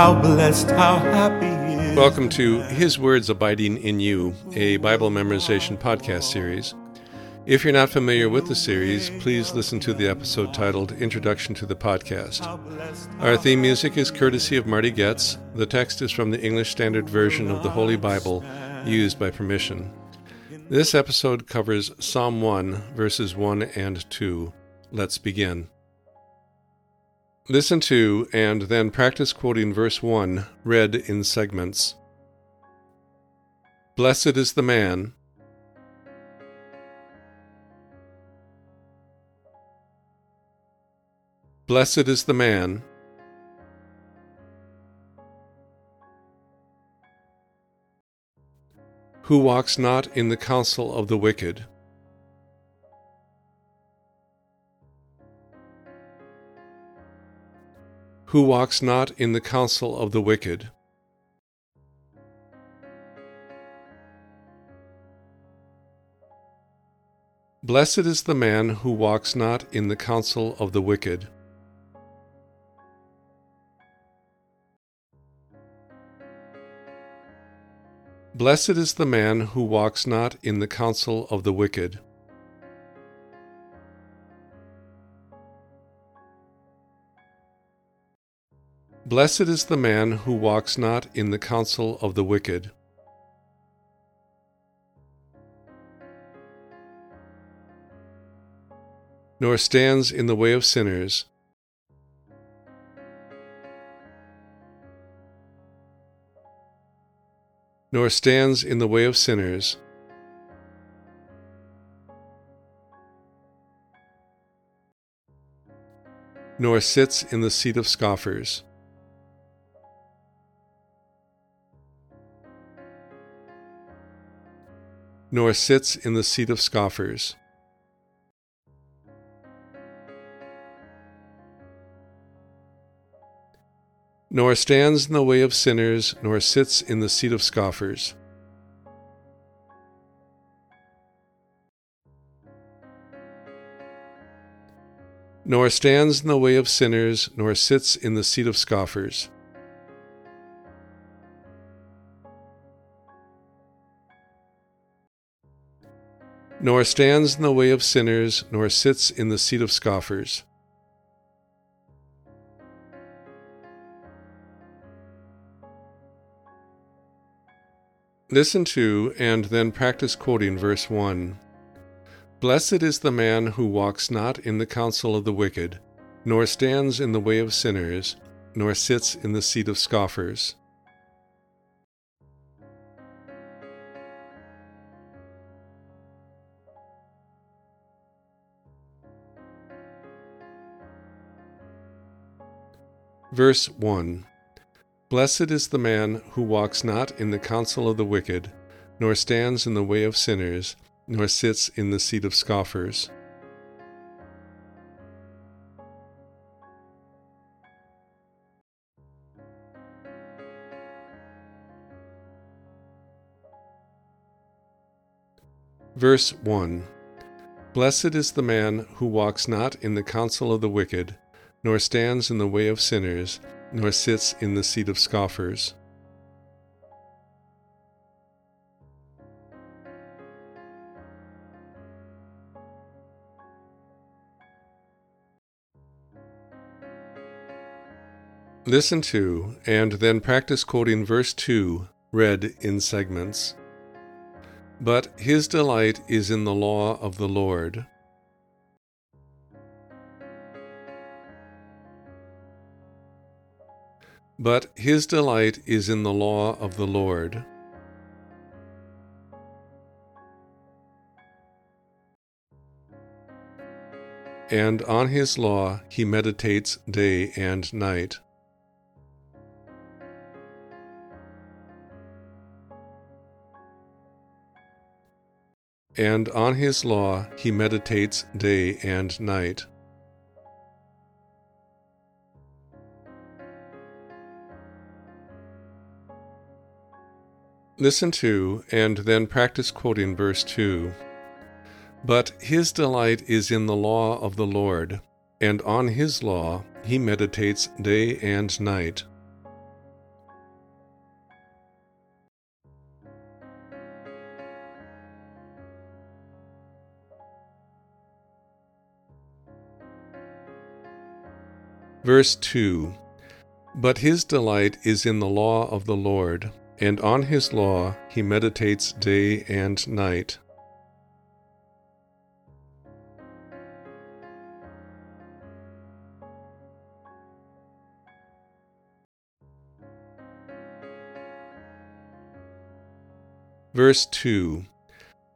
How blessed, how happy he is. Welcome to His Words Abiding in You, a Bible memorization podcast series. If you're not familiar with the series, please listen to the episode titled Introduction to the Podcast. Our theme music is courtesy of Marty Goetz. The text is from the English Standard Version of the Holy Bible, used by permission. This episode covers Psalm 1, verses 1 and 2. Let's begin. Listen to and then practice quoting verse 1, read in segments. Blessed is the man. Blessed is the man. Who walks not in the counsel of the wicked. Who walks not in the counsel of the wicked. Blessed is the man who walks not in the counsel of the wicked. Blessed is the man who walks not in the counsel of the wicked. Blessed is the man who walks not in the counsel of the wicked. Nor stands in the way of sinners, nor stands in the way of sinners, nor sits in the seat of scoffers. Nor sits in the seat of scoffers. nor stands in the way of sinners, nor sits in the seat of scoffers. Nor stands in the way of sinners, nor sits in the seat of scoffers. Nor stands in the way of sinners, nor sits in the seat of scoffers. Listen to and then practice quoting verse 1. Blessed is the man who walks not in the counsel of the wicked, nor stands in the way of sinners, nor sits in the seat of scoffers. Verse 1 Blessed is the man who walks not in the counsel of the wicked, nor stands in the way of sinners, nor sits in the seat of scoffers. Verse 1 Blessed is the man who walks not in the counsel of the wicked, nor stands in the way of sinners, nor sits in the seat of scoffers. Listen to and then practice quoting verse 2, read in segments. But his delight is in the law of the Lord. But his delight is in the law of the Lord. And on his law he meditates day and night. And on his law he meditates day and night. Listen to and then practice quoting verse 2. But his delight is in the law of the Lord, and on his law he meditates day and night. Verse 2 But his delight is in the law of the Lord and on his law he meditates day and night. Verse 2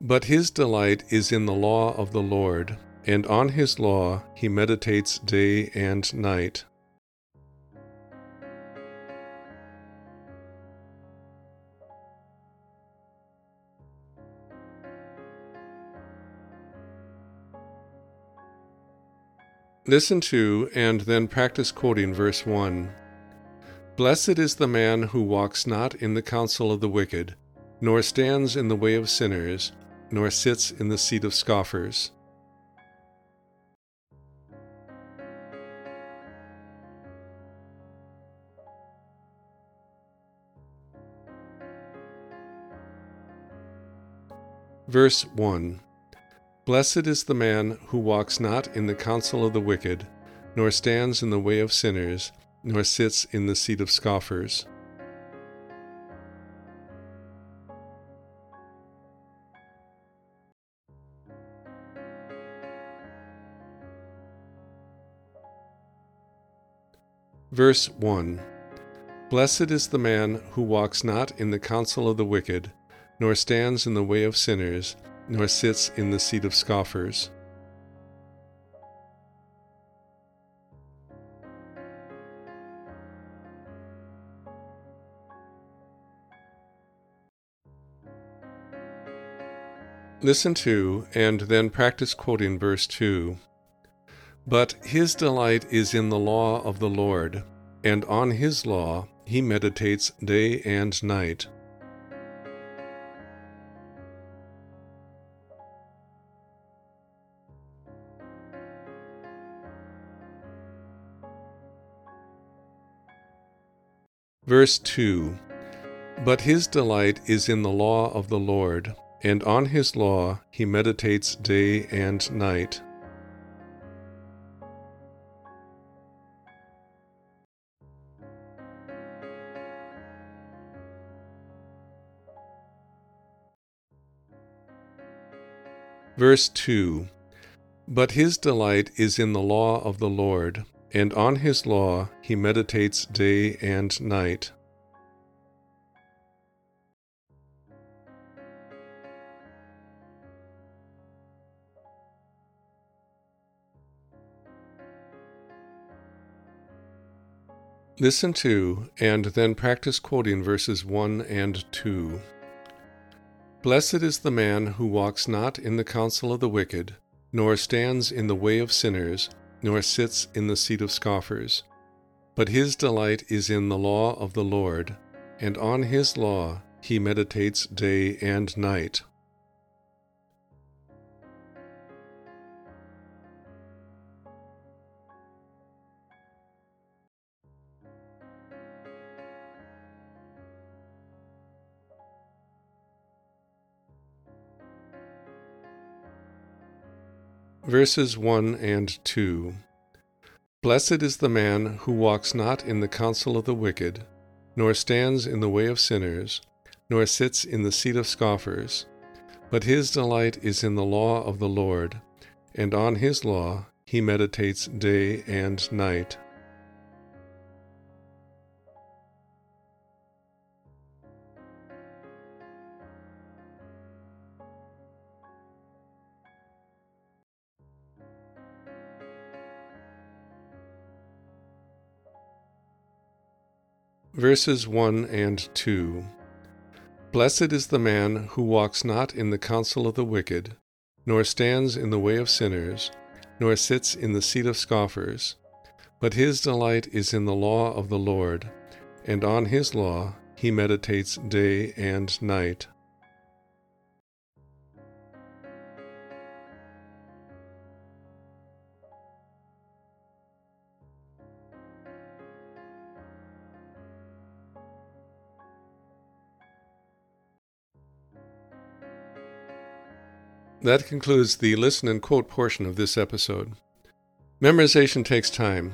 But his delight is in the law of the Lord, and on his law he meditates day and night. Listen to and then practice quoting verse 1. Blessed is the man who walks not in the counsel of the wicked, nor stands in the way of sinners, nor sits in the seat of scoffers. Verse 1 Blessed is the man who walks not in the counsel of the wicked, nor stands in the way of sinners, nor sits in the seat of scoffers. Verse 1 Blessed is the man who walks not in the counsel of the wicked, nor stands in the way of sinners, nor sits in the seat of scoffers. Listen to and then practice quoting verse 2. But his delight is in the law of the Lord, and on his law he meditates day and night. Verse 2 But his delight is in the law of the Lord, and on his law he meditates day and night. Verse 2 But his delight is in the law of the Lord, and on his law he meditates day and night. Listen to and then practice quoting verses 1 and 2. Blessed is the man who walks not in the counsel of the wicked, nor stands in the way of sinners nor sits in the seat of scoffers. But his delight is in the law of the Lord, and on his law he meditates day and night. Verses 1 and 2 Blessed is the man who walks not in the counsel of the wicked, nor stands in the way of sinners, nor sits in the seat of scoffers, but his delight is in the law of the Lord, and on his law he meditates day and night. Verses 1 and 2 Blessed is the man who walks not in the counsel of the wicked, nor stands in the way of sinners, nor sits in the seat of scoffers, but his delight is in the law of the Lord, and on his law he meditates day and night. That concludes the listen and quote portion of this episode. Memorization takes time.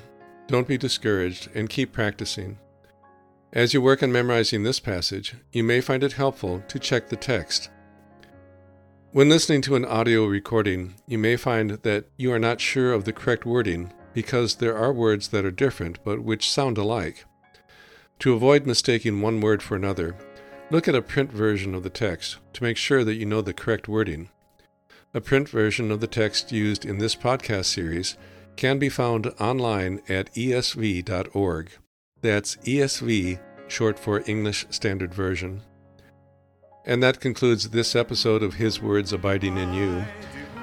Don't be discouraged and keep practicing. As you work on memorizing this passage, you may find it helpful to check the text. When listening to an audio recording, you may find that you are not sure of the correct wording because there are words that are different but which sound alike. To avoid mistaking one word for another, look at a print version of the text to make sure that you know the correct wording. A print version of the text used in this podcast series can be found online at esv.org. That's ESV, short for English Standard Version. And that concludes this episode of His Words Abiding in You.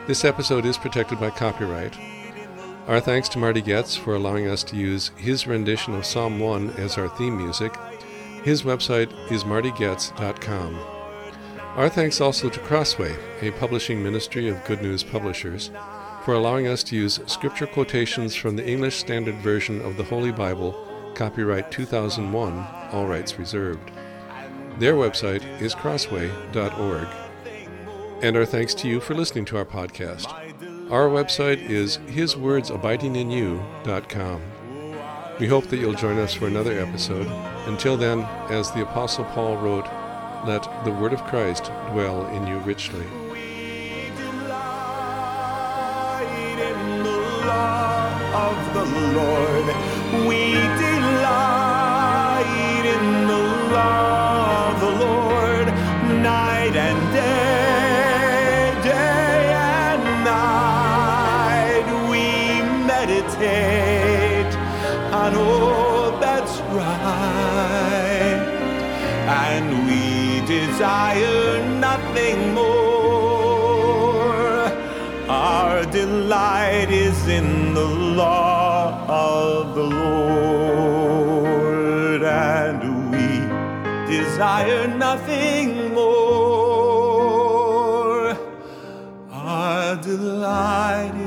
This episode is protected by copyright. Our thanks to Marty Goetz for allowing us to use his rendition of Psalm 1 as our theme music. His website is martygoetz.com. Our thanks also to Crossway, a publishing ministry of Good News Publishers, for allowing us to use scripture quotations from the English Standard Version of the Holy Bible, copyright 2001, all rights reserved. Their website is crossway.org. And our thanks to you for listening to our podcast. Our website is hiswordsabidinginyou.com. We hope that you'll join us for another episode. Until then, as the Apostle Paul wrote, let the word of Christ dwell in you richly. of the Lord. We delight in the law desire nothing more. Our delight is in the law of the Lord, and we desire nothing more. Our delight